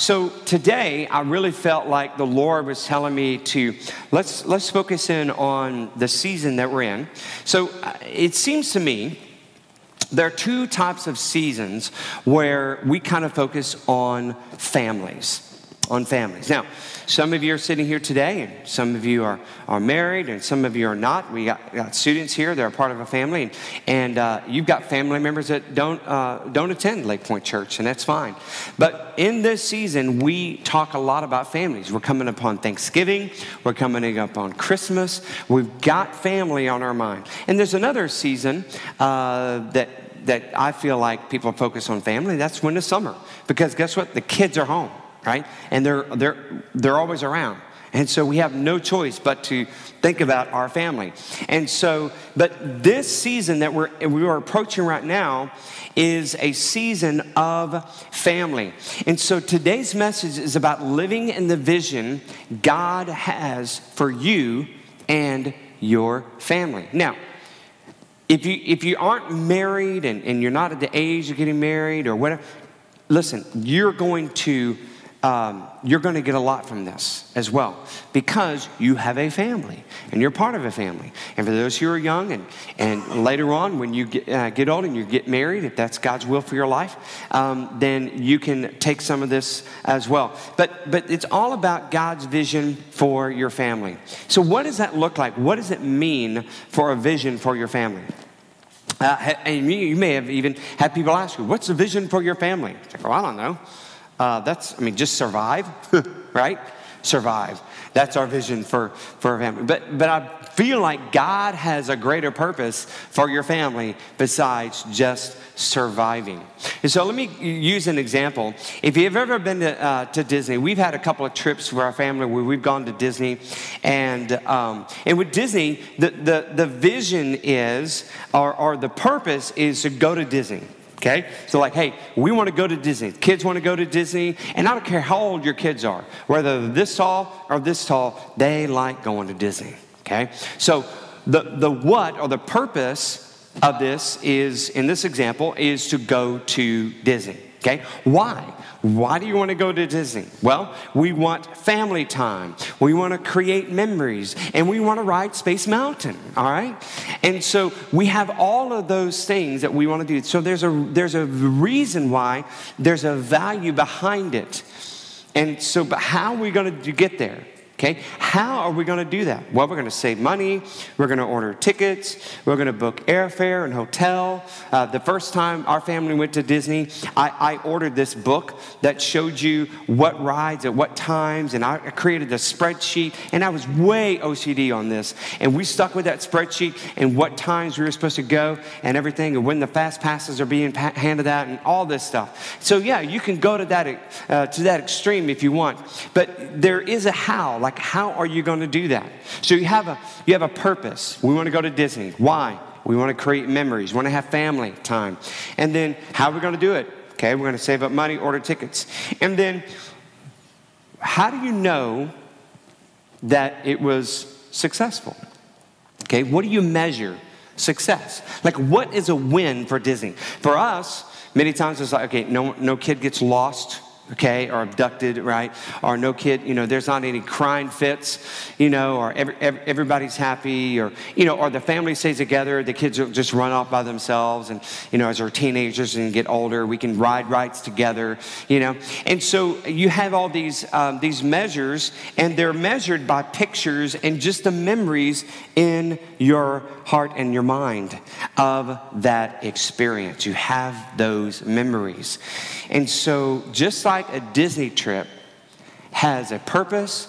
so today, I really felt like the Lord was telling me to let's let's focus in on the season that we're in. So uh, it seems to me there are two types of seasons where we kind of focus on families on families. Now, some of you are sitting here today, and some of you are, are married, and some of you are not. We got, got students here that are part of a family, and, and uh, you've got family members that don't, uh, don't attend Lake Point Church, and that's fine. But in this season, we talk a lot about families. We're coming upon Thanksgiving, we're coming up on Christmas. We've got family on our mind. And there's another season uh, that that I feel like people focus on family, that's when the summer. Because guess what? The kids are home right? And they're, they're, they're always around. And so we have no choice but to think about our family. And so, but this season that we're, we are approaching right now is a season of family. And so today's message is about living in the vision God has for you and your family. Now, if you, if you aren't married and, and you're not at the age of getting married or whatever, listen, you're going to um, you're going to get a lot from this as well because you have a family and you're part of a family. And for those who are young and, and later on, when you get, uh, get old and you get married, if that's God's will for your life, um, then you can take some of this as well. But, but it's all about God's vision for your family. So, what does that look like? What does it mean for a vision for your family? Uh, and you may have even had people ask you, What's the vision for your family? Like, well, I don't know. Uh, that's, I mean, just survive, right? Survive. That's our vision for, for our family. But, but I feel like God has a greater purpose for your family besides just surviving. And so let me use an example. If you've ever been to, uh, to Disney, we've had a couple of trips for our family where we've gone to Disney. And, um, and with Disney, the, the, the vision is, or, or the purpose is to go to Disney. Okay? So, like, hey, we want to go to Disney. Kids want to go to Disney. And I don't care how old your kids are, whether this tall or this tall, they like going to Disney. Okay? So, the, the what or the purpose of this is, in this example, is to go to Disney. Okay? Why? Why do you want to go to Disney? Well, we want family time. We want to create memories and we want to ride Space Mountain, all right? And so we have all of those things that we want to do. So there's a there's a reason why there's a value behind it. And so but how are we going to get there? Okay, how are we going to do that? Well, we're going to save money. We're going to order tickets. We're going to book airfare and hotel. Uh, the first time our family went to Disney, I, I, ordered this book that showed you what rides at what times, and I created a spreadsheet. And I was way OCD on this, and we stuck with that spreadsheet and what times we were supposed to go and everything, and when the fast passes are being pa- handed out, and all this stuff. So yeah, you can go to that uh, to that extreme if you want, but there is a how. Like like, how are you going to do that? So you have a, you have a purpose. We want to go to Disney. Why? We want to create memories. We want to have family time. And then, how are we going to do it? Okay, we're going to save up money, order tickets. And then, how do you know that it was successful? Okay, what do you measure success? Like, what is a win for Disney? For us, many times it's like, okay, no, no kid gets lost okay, or abducted, right? Or no kid, you know, there's not any crying fits, you know, or every, every, everybody's happy, or, you know, or the family stays together, the kids just run off by themselves, and, you know, as they're teenagers and get older, we can ride rides together, you know. And so you have all these, um, these measures, and they're measured by pictures and just the memories in your heart and your mind of that experience. You have those memories. And so, just like a Disney trip has a purpose,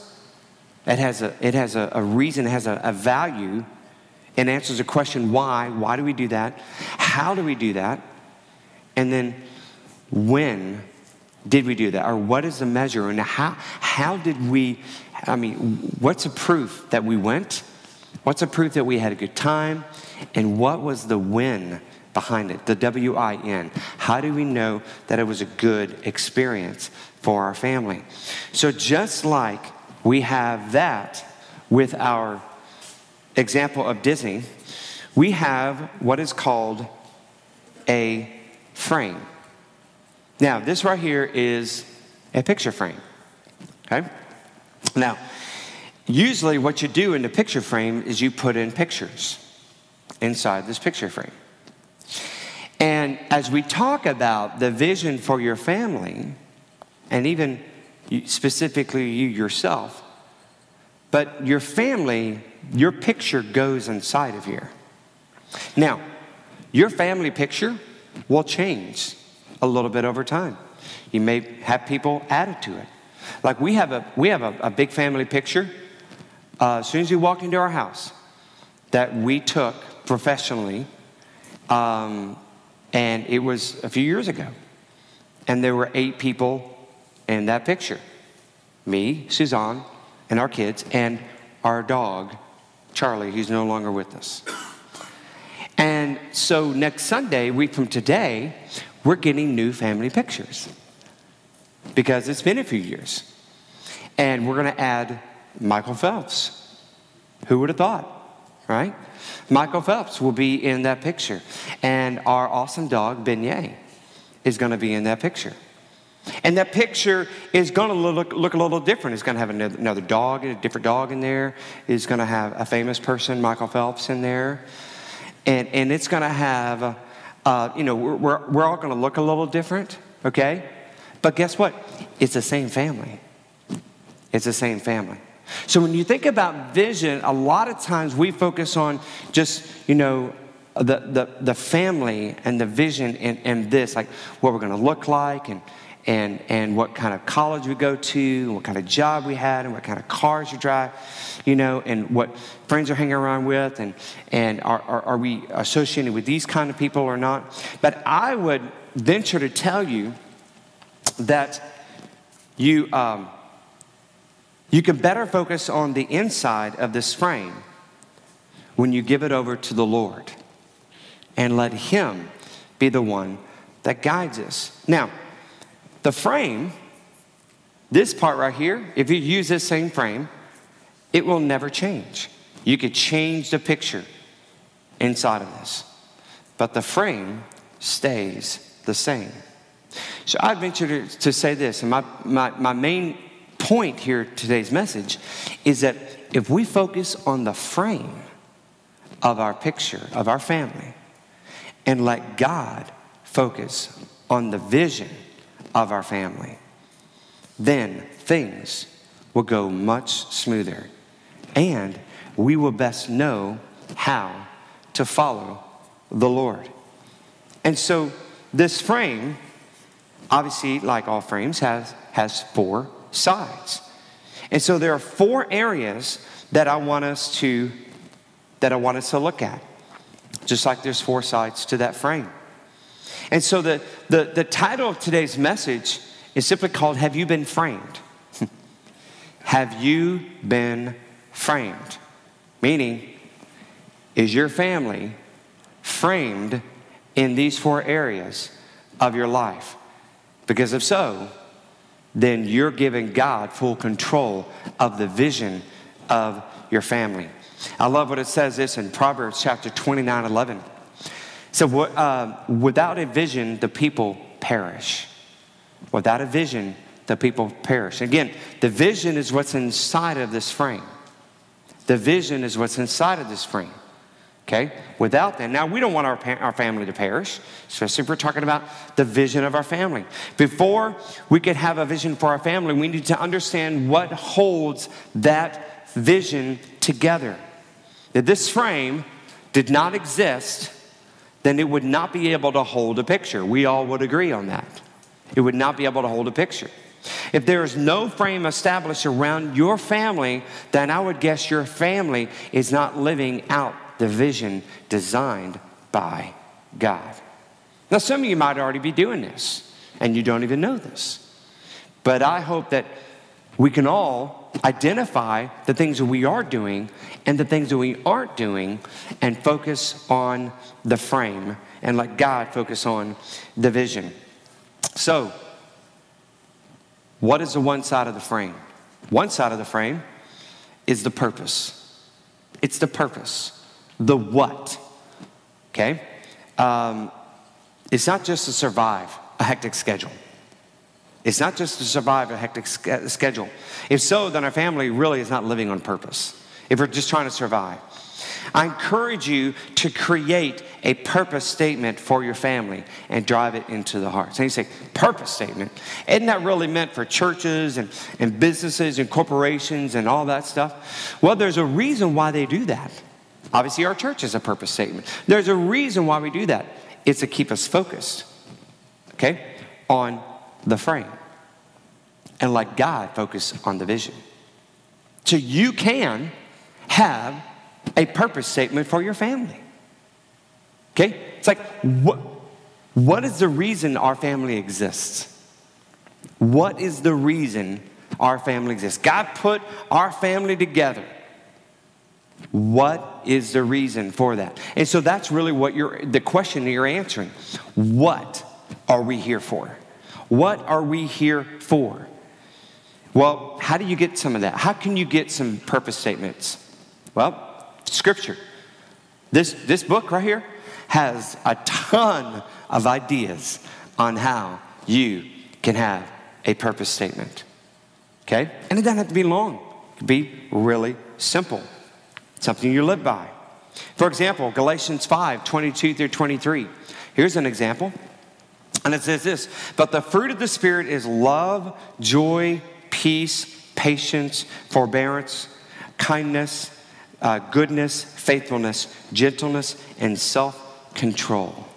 it has a, it has a, a reason, it has a, a value, and answers a question why? Why do we do that? How do we do that? And then, when did we do that? Or what is the measure? And how, how did we, I mean, what's a proof that we went? What's a proof that we had a good time? And what was the win behind it, the W I N. How do we know that it was a good experience for our family? So, just like we have that with our example of Disney, we have what is called a frame. Now, this right here is a picture frame. Okay? Now, usually what you do in the picture frame is you put in pictures inside this picture frame. And as we talk about the vision for your family, and even specifically you yourself, but your family, your picture goes inside of here. Now, your family picture will change a little bit over time. You may have people added to it. Like we have a we have a, a big family picture. Uh, as soon as you walk into our house, that we took professionally, um, and it was a few years ago, and there were eight people in that picture: me, Suzanne, and our kids, and our dog, Charlie, who's no longer with us. And so next Sunday, week from today, we're getting new family pictures because it's been a few years. And we're going to add Michael Phelps. Who would have thought, right? Michael Phelps will be in that picture. And our awesome dog, Beignet, is going to be in that picture. And that picture is going to look, look a little different. It's going to have another, another dog, a different dog in there. It's going to have a famous person, Michael Phelps, in there. And, and it's going to have, uh, you know, we're, we're, we're all going to look a little different, okay? But guess what? It's the same family. It's the same family. So when you think about vision, a lot of times we focus on just, you know, the, the, the family and the vision and, and this, like what we're going to look like and, and, and what kind of college we go to, and what kind of job we had, and what kind of cars you drive, you know, and what friends are hanging around with, and, and are, are, are we associated with these kind of people or not. But I would venture to tell you that you, um, you can better focus on the inside of this frame when you give it over to the Lord and let Him be the one that guides us. Now, the frame, this part right here, if you use this same frame, it will never change. You could change the picture inside of this, but the frame stays the same. So I venture to, to say this, and my, my, my main point here today's message is that if we focus on the frame of our picture, of our family, and let God focus on the vision of our family, then things will go much smoother. And we will best know how to follow the Lord. And so, this frame, obviously, like all frames, has, has four sides. And so, there are four areas that I want us to that I want us to look at. Just like there's four sides to that frame. And so the, the, the title of today's message is simply called Have You Been Framed? Have you been framed? Meaning, is your family framed in these four areas of your life? Because if so, then you're giving God full control of the vision of your family. I love what it says this in Proverbs chapter 29 11. So, uh, without a vision, the people perish. Without a vision, the people perish. Again, the vision is what's inside of this frame. The vision is what's inside of this frame. Okay? Without that, now we don't want our, our family to perish, especially if we're talking about the vision of our family. Before we could have a vision for our family, we need to understand what holds that vision together. That this frame did not exist then it would not be able to hold a picture. We all would agree on that. It would not be able to hold a picture. If there is no frame established around your family, then I would guess your family is not living out the vision designed by God. Now, some of you might already be doing this, and you don't even know this. But I hope that we can all identify the things that we are doing and the things that we aren't doing and focus on the frame and let God focus on the vision. So, what is the one side of the frame? One side of the frame is the purpose. It's the purpose, the what. Okay? Um, it's not just to survive a hectic schedule. It's not just to survive a hectic schedule. If so, then our family really is not living on purpose. If we're just trying to survive. I encourage you to create a purpose statement for your family and drive it into the heart. So you say, purpose statement. Isn't that really meant for churches and, and businesses and corporations and all that stuff? Well, there's a reason why they do that. Obviously, our church is a purpose statement. There's a reason why we do that. It's to keep us focused, okay, on the frame. And like God, focus on the vision. So you can have a purpose statement for your family. Okay? It's like, what, what is the reason our family exists? What is the reason our family exists? God put our family together. What is the reason for that? And so that's really what you're, the question you're answering. What are we here for? What are we here for? Well, how do you get some of that? How can you get some purpose statements? Well, Scripture. This, this book right here has a ton of ideas on how you can have a purpose statement. Okay? And it doesn't have to be long, it can be really simple, something you live by. For example, Galatians 5 22 through 23. Here's an example. And it says this But the fruit of the Spirit is love, joy, peace, patience, forbearance, kindness uh, goodness, faithfulness, gentleness, and self control.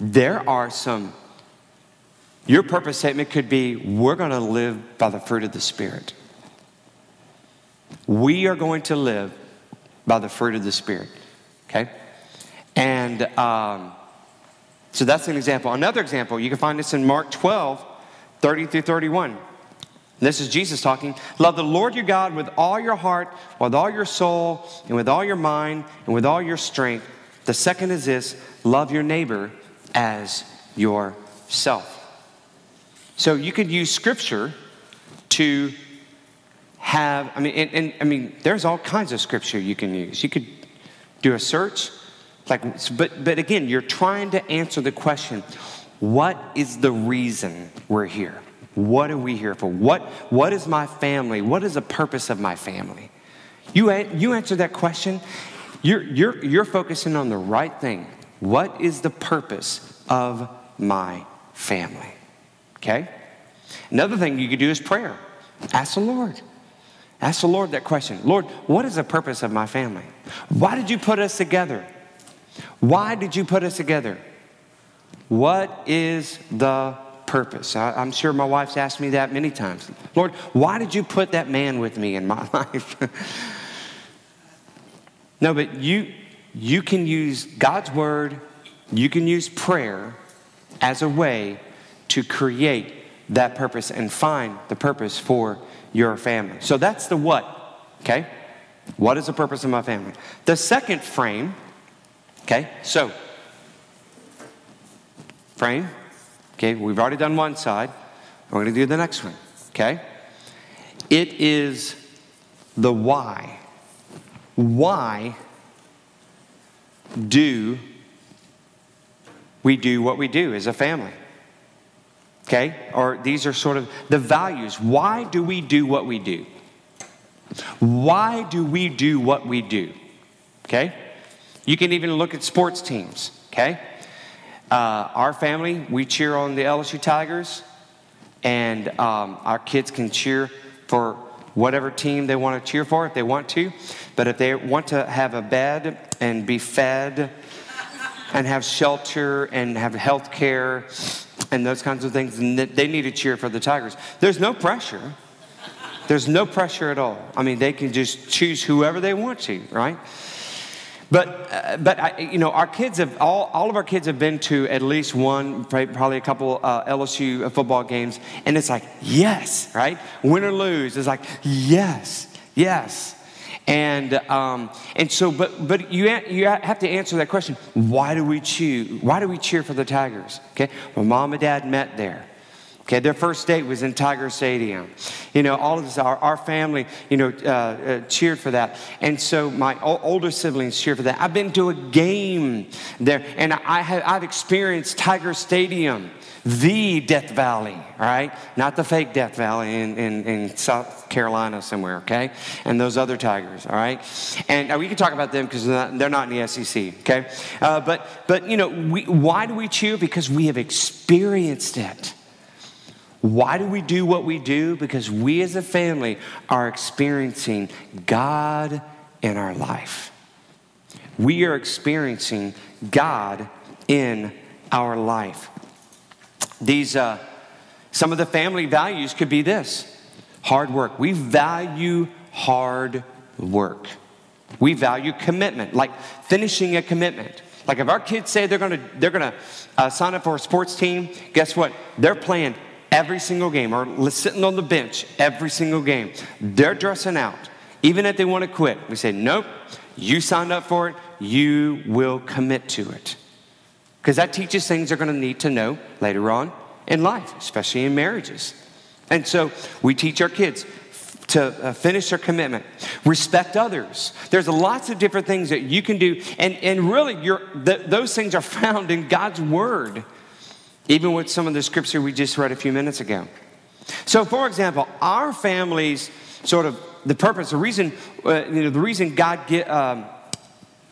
There are some, your purpose statement could be we're going to live by the fruit of the Spirit. We are going to live by the fruit of the Spirit. Okay? And um, so that's an example. Another example, you can find this in Mark 12, 30 through 31. This is Jesus talking. Love the Lord your God with all your heart, with all your soul, and with all your mind, and with all your strength. The second is this love your neighbor as yourself. So you could use scripture to have, I mean, and, and, I mean, there's all kinds of scripture you can use. You could do a search, like, but, but again, you're trying to answer the question what is the reason we're here? What are we here for? What, what is my family? What is the purpose of my family? You, you answer that question, you're, you're, you're focusing on the right thing. What is the purpose of my family? Okay? Another thing you could do is prayer. Ask the Lord. Ask the Lord that question Lord, what is the purpose of my family? Why did you put us together? Why did you put us together? What is the purpose? I, am sure my wife's asked me that many times. Lord, why did you put that man with me in my life? no, but you, you can use God's word, you can use prayer as a way to create that purpose and find the purpose for your family. So that's the what, okay? What is the purpose of my family? The second frame, okay, so frame Okay, we've already done one side. We're to do the next one. Okay? It is the why. Why do we do what we do as a family? Okay? Or these are sort of the values. Why do we do what we do? Why do we do what we do? Okay? You can even look at sports teams. Okay? Uh, our family, we cheer on the LSU Tigers, and um, our kids can cheer for whatever team they want to cheer for if they want to. But if they want to have a bed and be fed and have shelter and have health care and those kinds of things, And they need to cheer for the Tigers. There's no pressure. There's no pressure at all. I mean, they can just choose whoever they want to, right? But, uh, but I, you know, our kids have, all, all of our kids have been to at least one, probably a couple uh, LSU football games, and it's like, yes, right? Win or lose, it's like, yes, yes. And, um, and so, but, but you, you have to answer that question why do we cheer? Why do we cheer for the Tigers? Okay, well, mom and dad met there. Okay, their first date was in Tiger Stadium. You know, all of our, our family, you know, uh, uh, cheered for that. And so my o- older siblings cheered for that. I've been to a game there, and I have, I've experienced Tiger Stadium the Death Valley, right? Not the fake Death Valley in, in, in South Carolina somewhere, okay? And those other tigers, all right? And uh, we can talk about them because they're, they're, not in the SEC, okay? Uh, but, but, you know, we, why do we cheer? Because we have experienced it. Why do we do what we do? Because we as a family are experiencing God in our life. We are experiencing God in our life. These, uh, some of the family values could be this hard work. We value hard work. We value commitment, like finishing a commitment. Like if our kids say they're gonna, they're gonna uh, sign up for a sports team, guess what? They're playing every single game or sitting on the bench every single game. They're dressing out. Even if they want to quit, we say, nope, you signed up for it, you will commit to it. Because that teaches things they're going to need to know later on in life, especially in marriages. And so we teach our kids to uh, finish their commitment. Respect others. There's lots of different things that you can do. And, and really, the, those things are found in God's Word, even with some of the scripture we just read a few minutes ago. So, for example, our families sort of the purpose, the reason, uh, you know, the reason God get, um,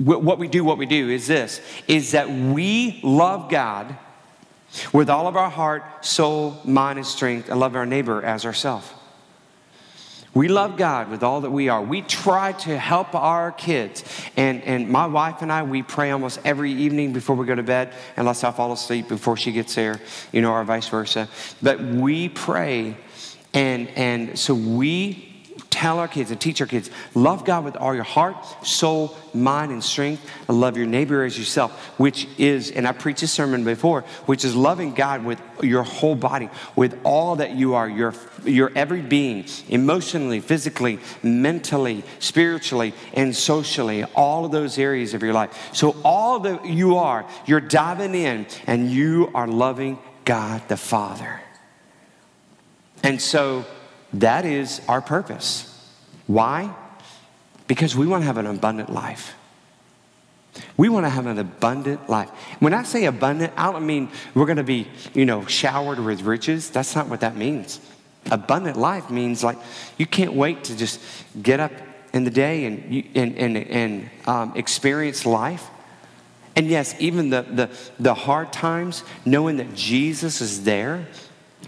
what we do, what we do is this, is that we love God with all of our heart, soul, mind, and strength, and love our neighbor as ourselves. We love God with all that we are. We try to help our kids. And, and my wife and I, we pray almost every evening before we go to bed, unless I fall asleep before she gets there, you know, or vice versa. But we pray, and, and so we tell our kids and teach our kids love God with all your heart, soul, mind, and strength, and love your neighbor as yourself, which is, and I preached a sermon before, which is loving God with your whole body, with all that you are, your, your every being, emotionally, physically, mentally, spiritually, and socially, all of those areas of your life. So, all that you are, you're diving in and you are loving God the Father. And so, that is our purpose. Why? Because we want to have an abundant life. We want to have an abundant life. When I say abundant, I don't mean we're going to be, you know, showered with riches. That's not what that means. Abundant life means like you can't wait to just get up in the day and, and, and, and um, experience life. And yes, even the, the, the hard times, knowing that Jesus is there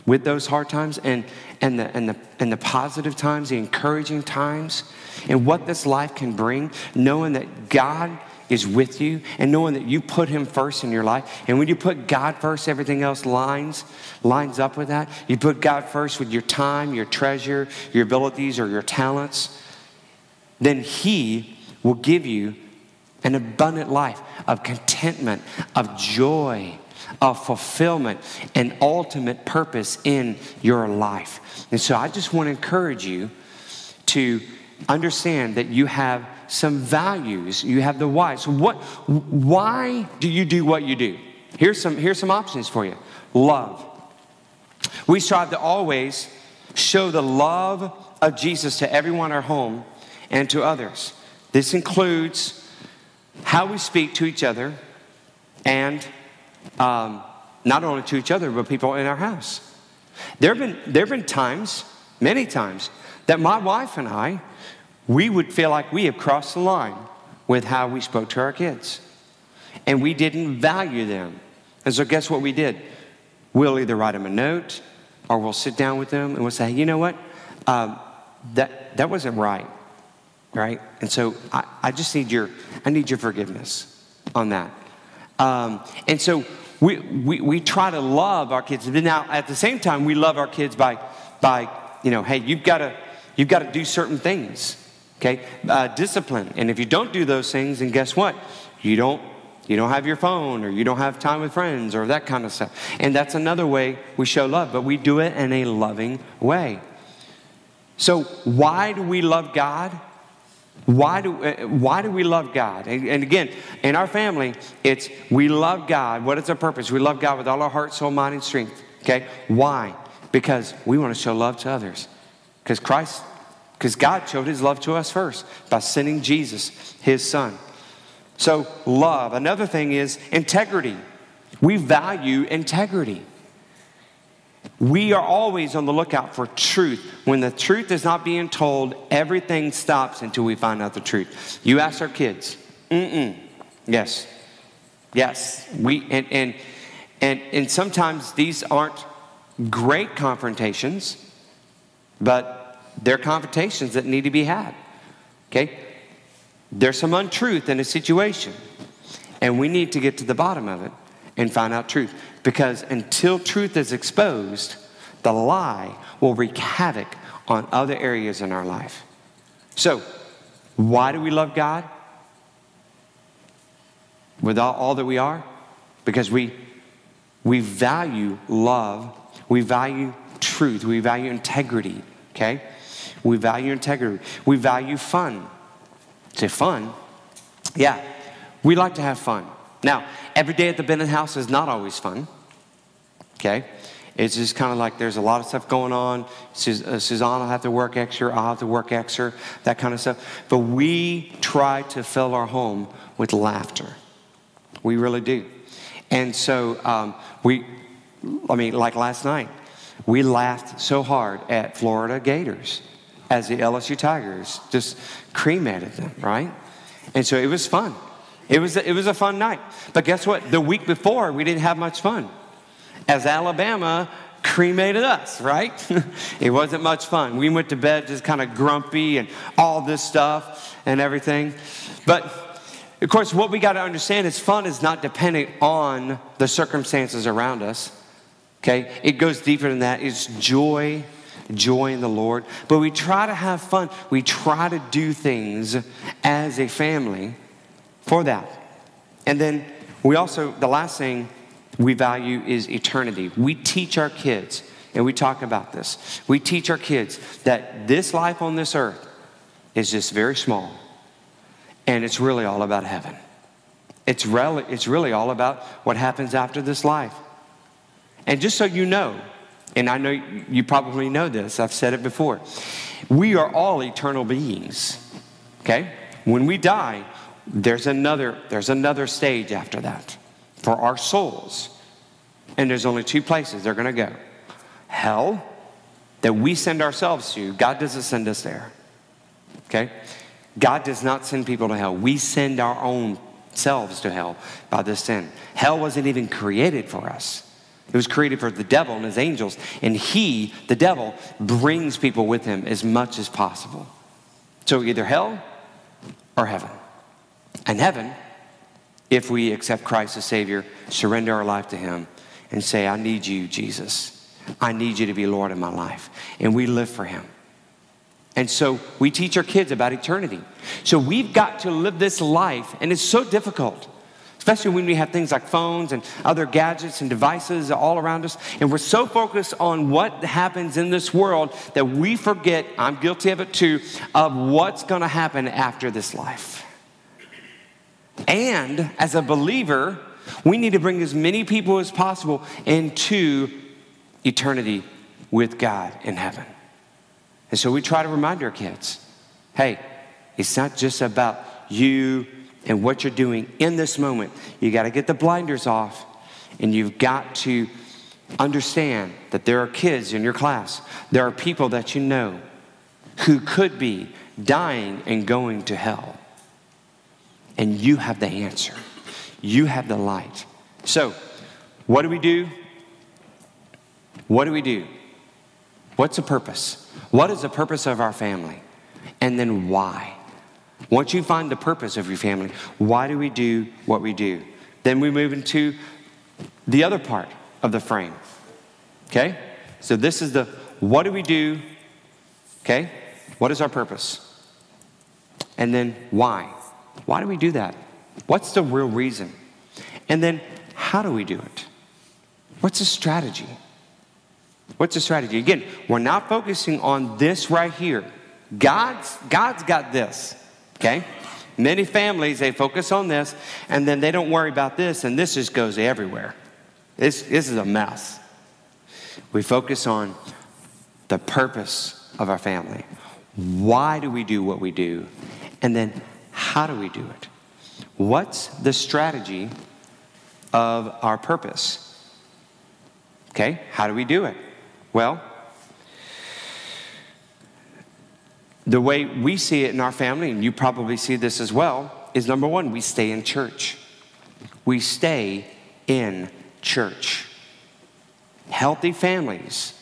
with those hard times and, and, the, and, the, and the positive times, the encouraging times, and what this life can bring, knowing that God is with you and knowing that you put him first in your life. And when you put God first, everything else lines lines up with that. You put God first with your time, your treasure, your abilities or your talents, then he will give you an abundant life of contentment, of joy, of fulfillment and ultimate purpose in your life. And so I just want to encourage you to understand that you have some values, you have the why. So what why do you do what you do? Here's some here's some options for you. Love. We strive to always show the love of Jesus to everyone in our home and to others. This includes how we speak to each other and um, not only to each other, but people in our house. There have been, there have been times, many times, that my wife and I, we would feel like we have crossed the line with how we spoke to our kids. And we didn't value them. And so, guess what we did? We'll either write them a note or we'll sit down with them and we'll say, you know what? Um, that, that wasn't right. Right? And so, I, I just need your, I need your forgiveness on that. Um, and so we, we, we try to love our kids. Now, at the same time, we love our kids by, by you know, hey, you've got to you've got to do certain things, okay? Uh, discipline. And if you don't do those things, then guess what? You don't you don't have your phone or you don't have time with friends or that kind of stuff. And that's another way we show love, but we do it in a loving way. So, why do we love God? Why do, uh, why do we love God? And, and, again, in our family, it's we love God. What is our purpose? We love God with all our heart, soul, mind, and strength. Okay? Why? Because we want to show love to others. Because Christ, because God showed his love to us first by sending Jesus, his son. So, love. Another thing is integrity. We value integrity. We are always on the lookout for truth. When the truth is not being told, everything stops until we find out the truth. You ask our kids, mm-mm, yes, yes. We, and, and, and, and sometimes these aren't great confrontations, but they're confrontations that need to be had. Okay? There's some untruth in a situation, and we need to get to the bottom of it and find out truth. Because until truth is exposed, the lie will wreak havoc on other areas in our life. So, why do we love God with all, all that we are? Because we, we value love, we value truth, we value integrity, okay? We value integrity, we value fun. Say, fun? Yeah, we like to have fun. Now, every day at the Bennett house is not always fun. Okay? It's just kind of like there's a lot of stuff going on. Uh, Suzanne will have to work extra, I'll have to work extra, that kind of stuff. But we try to fill our home with laughter. We really do. And so um, we, I mean, like last night, we laughed so hard at Florida Gators as the LSU Tigers just cremated them, right? And so it was fun. It was, a, it was a fun night. But guess what? The week before, we didn't have much fun. As Alabama cremated us, right? it wasn't much fun. We went to bed just kind of grumpy and all this stuff and everything. But of course, what we got to understand is fun is not dependent on the circumstances around us. Okay? It goes deeper than that. It's joy, joy in the Lord. But we try to have fun. We try to do things as a family for that. And then we also, the last thing we value is eternity. We teach our kids, and we talk about this. We teach our kids that this life on this earth is just very small, and it's really all about heaven. It's really, it's really all about what happens after this life. And just so you know, and I know you probably know this, I've said it before, we are all eternal beings. Okay? When we die, there's another, there's another stage after that for our souls. And there's only two places they're going to go hell, that we send ourselves to. God doesn't send us there. Okay? God does not send people to hell. We send our own selves to hell by this sin. Hell wasn't even created for us. It was created for the devil and his angels. And he, the devil, brings people with him as much as possible. So either hell or heaven. And heaven, if we accept Christ as Savior, surrender our life to Him, and say, I need you, Jesus. I need you to be Lord of my life. And we live for Him. And so we teach our kids about eternity. So we've got to live this life, and it's so difficult, especially when we have things like phones and other gadgets and devices all around us. And we're so focused on what happens in this world that we forget, I'm guilty of it too, of what's going to happen after this life. And as a believer, we need to bring as many people as possible into eternity with God in heaven. And so we try to remind our kids hey, it's not just about you and what you're doing in this moment. You got to get the blinders off and you've got to understand that there are kids in your class, there are people that you know who could be dying and going to hell and you have the answer. You have the light. So, what do we do? What do we do? What's the purpose? What is the purpose of our family? And then why? Once you find the purpose of your family, why do we do what we do? Then we move into the other part of the frame. Okay? So this is the what do we do? Okay? What is our purpose? And then why? Why do we do that? What's the real reason? And then, how do we do it? What's the strategy? What's the strategy? Again, we're not focusing on this right here. God's, God's got this, okay? Many families, they focus on this and then they don't worry about this, and this just goes everywhere. This, this is a mess. We focus on the purpose of our family. Why do we do what we do? And then how do we do it? What's the strategy of our purpose? Okay, how do we do it? Well, the way we see it in our family, and you probably see this as well, is number one, we stay in church. We stay in church. Healthy families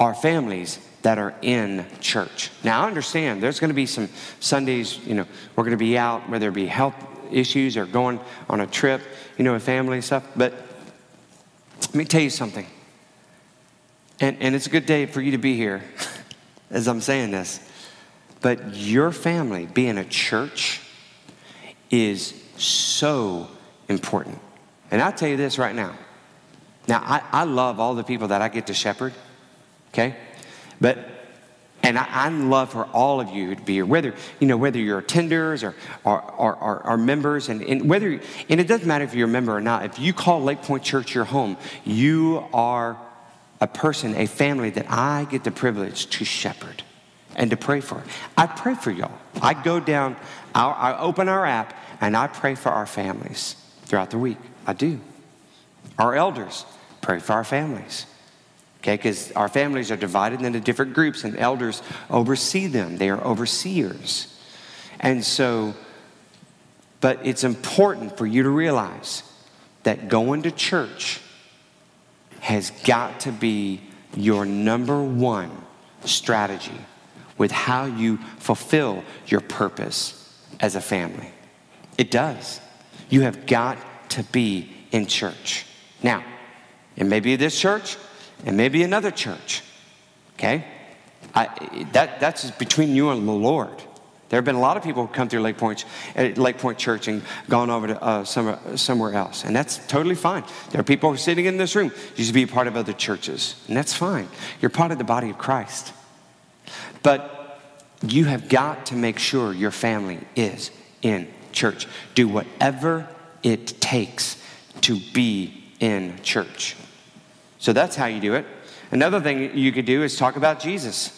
are families that are in church. Now, I understand there's going to be some Sundays, you know, we're going to be out, whether it be health issues or going on a trip, you know, with family and stuff. But let me tell you something. And, and it's a good day for you to be here as I'm saying this. But your family being a church is so important. And I'll tell you this right now. Now, I, I love all the people that I get to shepherd, okay? But, and I, I love for all of you to be here, whether, you know, whether you're attenders or, or, or, or, or members, and, and whether, and it doesn't matter if you're a member or not. If you call Lake Point Church your home, you are a person, a family that I get the privilege to shepherd and to pray for. I pray for y'all. I go down, I open our app, and I pray for our families throughout the week. I do. Our elders pray for our families. Okay, because our families are divided into different groups, and elders oversee them. They are overseers. And so, but it's important for you to realize that going to church has got to be your number one strategy with how you fulfill your purpose as a family. It does. You have got to be in church. Now, it may be this church, it maybe another church. Okay? I, that, that's between you and the Lord. There have been a lot of people who come through Lake Point, uh, Lake Point Church and gone over to uh, somewhere, somewhere else. And that's totally fine. There are people who are sitting in this room used to be part of other churches. And that's fine. You're part of the body of Christ. But you have got to make sure your family is in church. Do whatever it takes to be in church. So that's how you do it. Another thing you could do is talk about Jesus.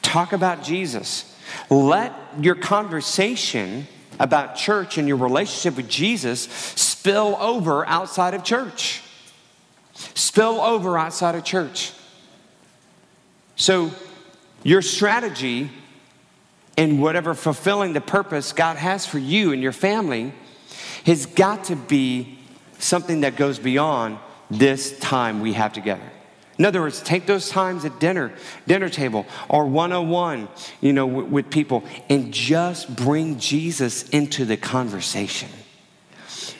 Talk about Jesus. Let your conversation about church and your relationship with Jesus spill over outside of church. Spill over outside of church. So, your strategy in whatever fulfilling the purpose God has for you and your family has got to be something that goes beyond this time we have together. In other words, take those times at dinner, dinner table, or 101, you know, with, with people, and just bring Jesus into the conversation.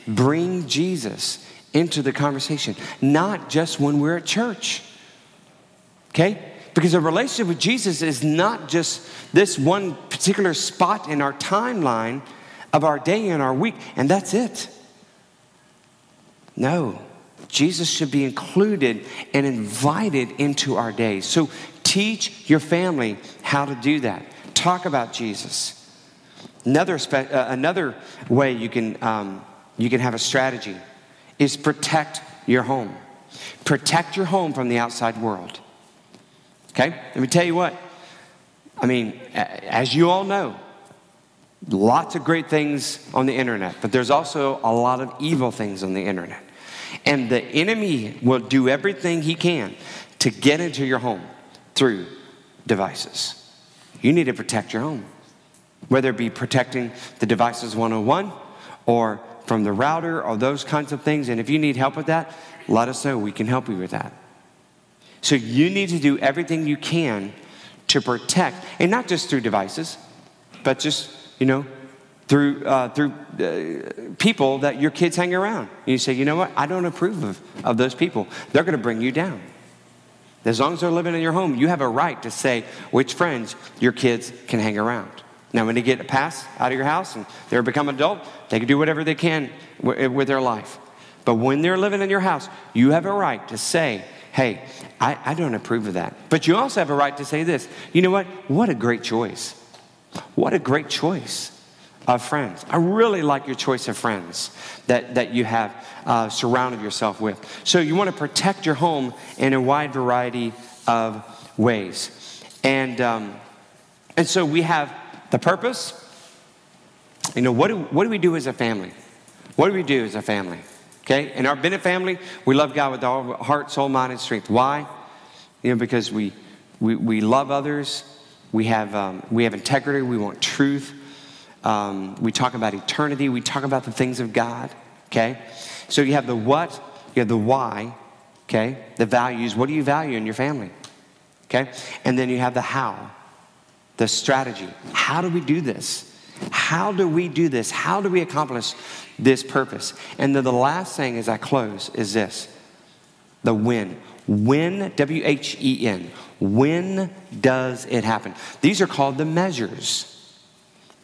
Bring Jesus into the conversation, not just when we're at church. Okay? Because a relationship with Jesus is not just this one particular spot in our timeline of our day and our week, and that's it. No. Jesus should be included and invited into our days. So teach your family how to do that. Talk about Jesus. Another, spe- uh, another way you can, um, you can have a strategy is protect your home. Protect your home from the outside world. Okay? Let me tell you what. I mean, as you all know, lots of great things on the internet, but there's also a lot of evil things on the internet. And the enemy will do everything he can to get into your home through devices. You need to protect your home, whether it be protecting the devices 101 or from the router or those kinds of things. And if you need help with that, let us know. We can help you with that. So you need to do everything you can to protect, and not just through devices, but just, you know, through, uh, through uh, people that your kids hang around. And you say, you know what? I don't approve of, of those people. They're going to bring you down. As long as they're living in your home, you have a right to say which friends your kids can hang around. Now, when they get a pass out of your house and they become adult, they can do whatever they can w- with their life. But when they're living in your house, you have a right to say, hey, I, I don't approve of that. But you also have a right to say this you know what? What a great choice. What a great choice of friends. I really like your choice of friends that, that you have uh, surrounded yourself with. So you want to protect your home in a wide variety of ways. And, um, and so we have the purpose. You know, what do, what do we do as a family? What do we do as a family? Okay, in our Bennett family, we love God with all heart, soul, mind, and strength. Why? You know, because we, we, we love others, we have, um, we have integrity, we want truth, um, we talk about eternity, we talk about the things of God. Okay, so you have the what, you have the why, okay, the values. What do you value in your family? Okay, and then you have the how, the strategy. How do we do this? How do we do this? How do we accomplish this purpose? And then the last thing as I close is this the when. When, W H E N, when does it happen? These are called the measures.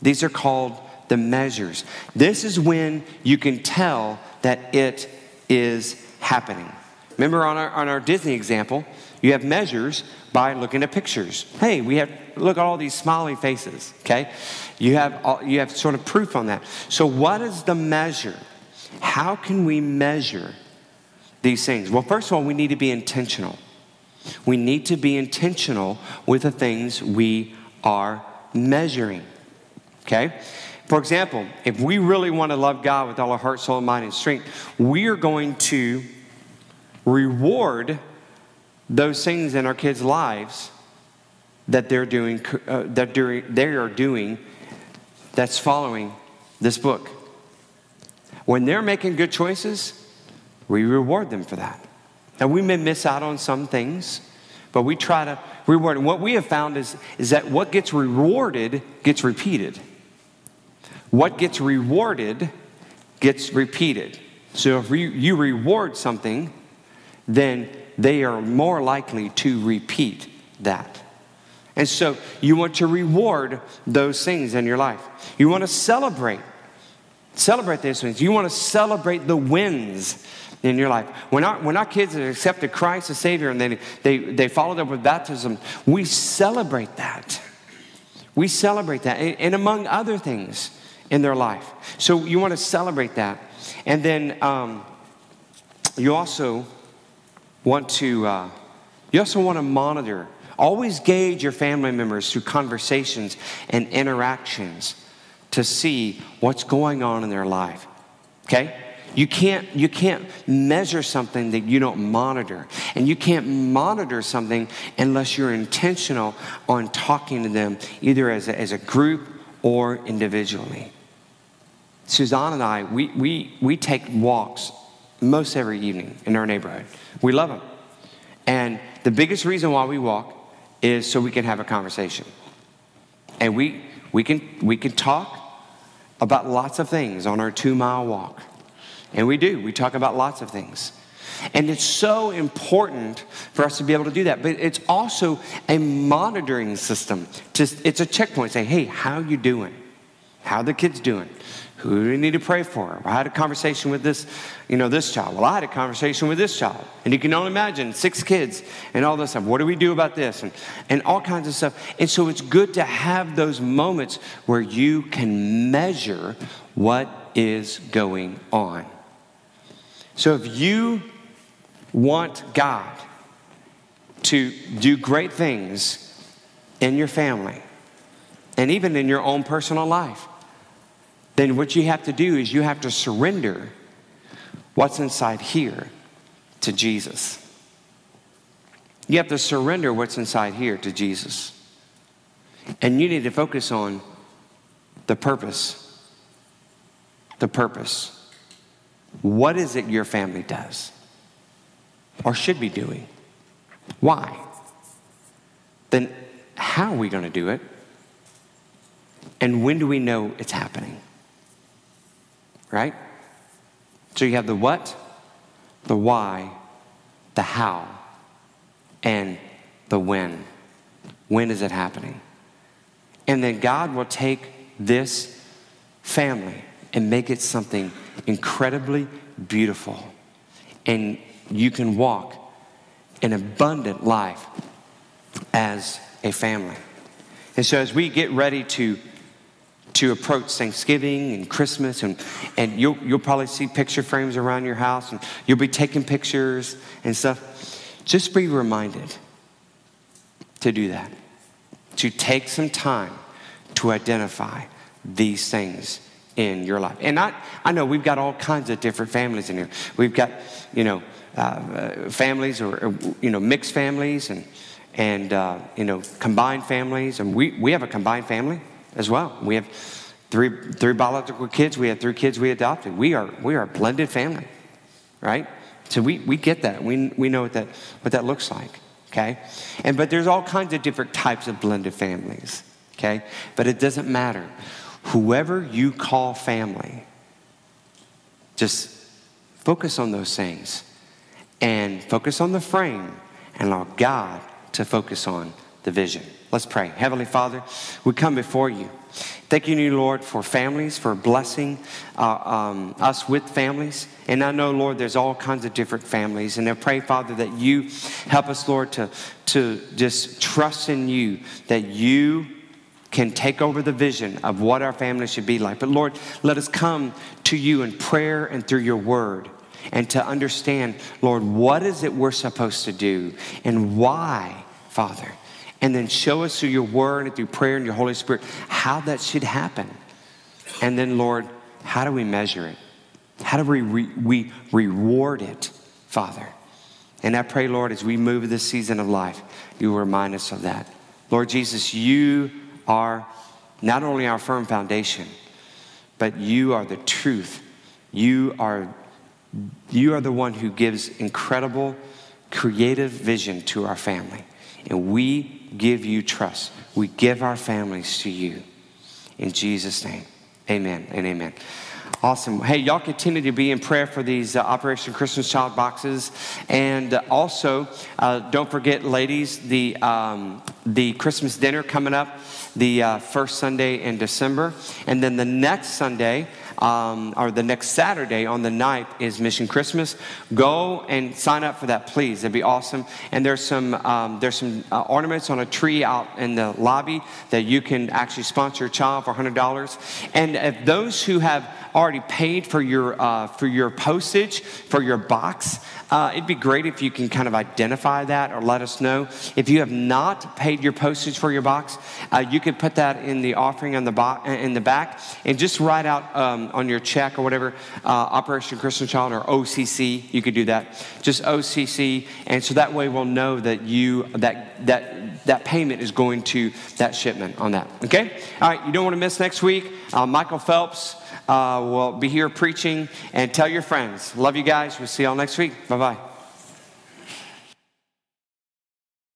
These are called the measures. This is when you can tell that it is happening. Remember on our, on our Disney example, you have measures by looking at pictures. Hey, we have look at all these smiley faces. Okay, you have all, you have sort of proof on that. So, what is the measure? How can we measure these things? Well, first of all, we need to be intentional. We need to be intentional with the things we are measuring. Okay? For example, if we really want to love God with all our heart, soul, mind, and strength, we are going to reward those things in our kids' lives that they're doing, uh, that they are doing that's following this book. When they're making good choices, we reward them for that. Now, we may miss out on some things, but we try to reward. And what we have found is, is that what gets rewarded gets repeated. What gets rewarded gets repeated. So if you reward something, then they are more likely to repeat that. And so you want to reward those things in your life. You want to celebrate. Celebrate those things. You want to celebrate the wins in your life. When our, when our kids have accepted Christ as Savior and they, they, they followed up with baptism, we celebrate that. We celebrate that, and, and among other things in their life. So you want to celebrate that. And then um, you also want to, uh, you also want to monitor. Always gauge your family members through conversations and interactions to see what's going on in their life. Okay? You can't, you can't measure something that you don't monitor. And you can't monitor something unless you're intentional on talking to them, either as a, as a group or individually. Suzanne and I, we, we, we take walks most every evening in our neighborhood. We love them. And the biggest reason why we walk is so we can have a conversation. And we, we, can, we can talk about lots of things on our two mile walk. And we do. We talk about lots of things. And it's so important for us to be able to do that. But it's also a monitoring system. Just, it's a checkpoint. Say, hey, how you doing? How the kids doing? Who do we need to pray for? I had a conversation with this, you know, this child. Well, I had a conversation with this child. And you can only imagine six kids and all this stuff. What do we do about this? And, and all kinds of stuff. And so it's good to have those moments where you can measure what is going on. So if you want God to do great things in your family and even in your own personal life, then what you have to do is you have to surrender what's inside here to Jesus. You have to surrender what's inside here to Jesus. And you need to focus on the purpose. The purpose. What is it your family does or should be doing? Why? Then how are we going to do it? And when do we know it's happening? Right? So you have the what, the why, the how, and the when. When is it happening? And then God will take this family and make it something incredibly beautiful. And you can walk an abundant life as a family. And so as we get ready to to approach Thanksgiving and Christmas, and, and you'll, you'll probably see picture frames around your house, and you'll be taking pictures and stuff. Just be reminded to do that, to take some time to identify these things in your life. And I, I know we've got all kinds of different families in here. We've got, you know, uh, families or, or, you know, mixed families and, and uh, you know, combined families. And we, we have a combined family as well. We have three, three biological kids. We have three kids we adopted. We are, we are a blended family, right? So we, we get that. We, we know what that, what that looks like, okay? And, but there's all kinds of different types of blended families, okay? But it doesn't matter. Whoever you call family, just focus on those things and focus on the frame and allow God to focus on the vision. Let's pray. Heavenly Father, we come before you. Thanking you, Lord, for families, for blessing uh, um, us with families. And I know, Lord, there's all kinds of different families. And I pray, Father, that you help us, Lord, to, to just trust in you, that you can take over the vision of what our family should be like. But Lord, let us come to you in prayer and through your word and to understand, Lord, what is it we're supposed to do and why, Father. And then show us through your word and through prayer and your Holy Spirit how that should happen. And then, Lord, how do we measure it? How do we, re- we reward it, Father? And I pray, Lord, as we move this season of life, you remind us of that. Lord Jesus, you are not only our firm foundation, but you are the truth. You are, you are the one who gives incredible, creative vision to our family. And we give you trust. We give our families to you. In Jesus' name, amen and amen. Awesome. Hey, y'all continue to be in prayer for these uh, Operation Christmas Child boxes. And uh, also, uh, don't forget, ladies, the, um, the Christmas dinner coming up the uh, first Sunday in December. And then the next Sunday, um, or the next Saturday on the 9th is Mission Christmas. Go and sign up for that, please. It'd be awesome. And there's some, um, there's some uh, ornaments on a tree out in the lobby that you can actually sponsor a child for $100. And if those who have already paid for your, uh, for your postage, for your box, uh, it'd be great if you can kind of identify that or let us know. If you have not paid your postage for your box, uh, you could put that in the offering on the bo- in the back and just write out um, on your check or whatever uh, Operation Christmas Child or OCC. You could do that, just OCC, and so that way we'll know that you that that that payment is going to that shipment on that. Okay, all right. You don't want to miss next week. Uh, Michael Phelps uh, will be here preaching and tell your friends. Love you guys. We'll see y'all next week. Bye bye.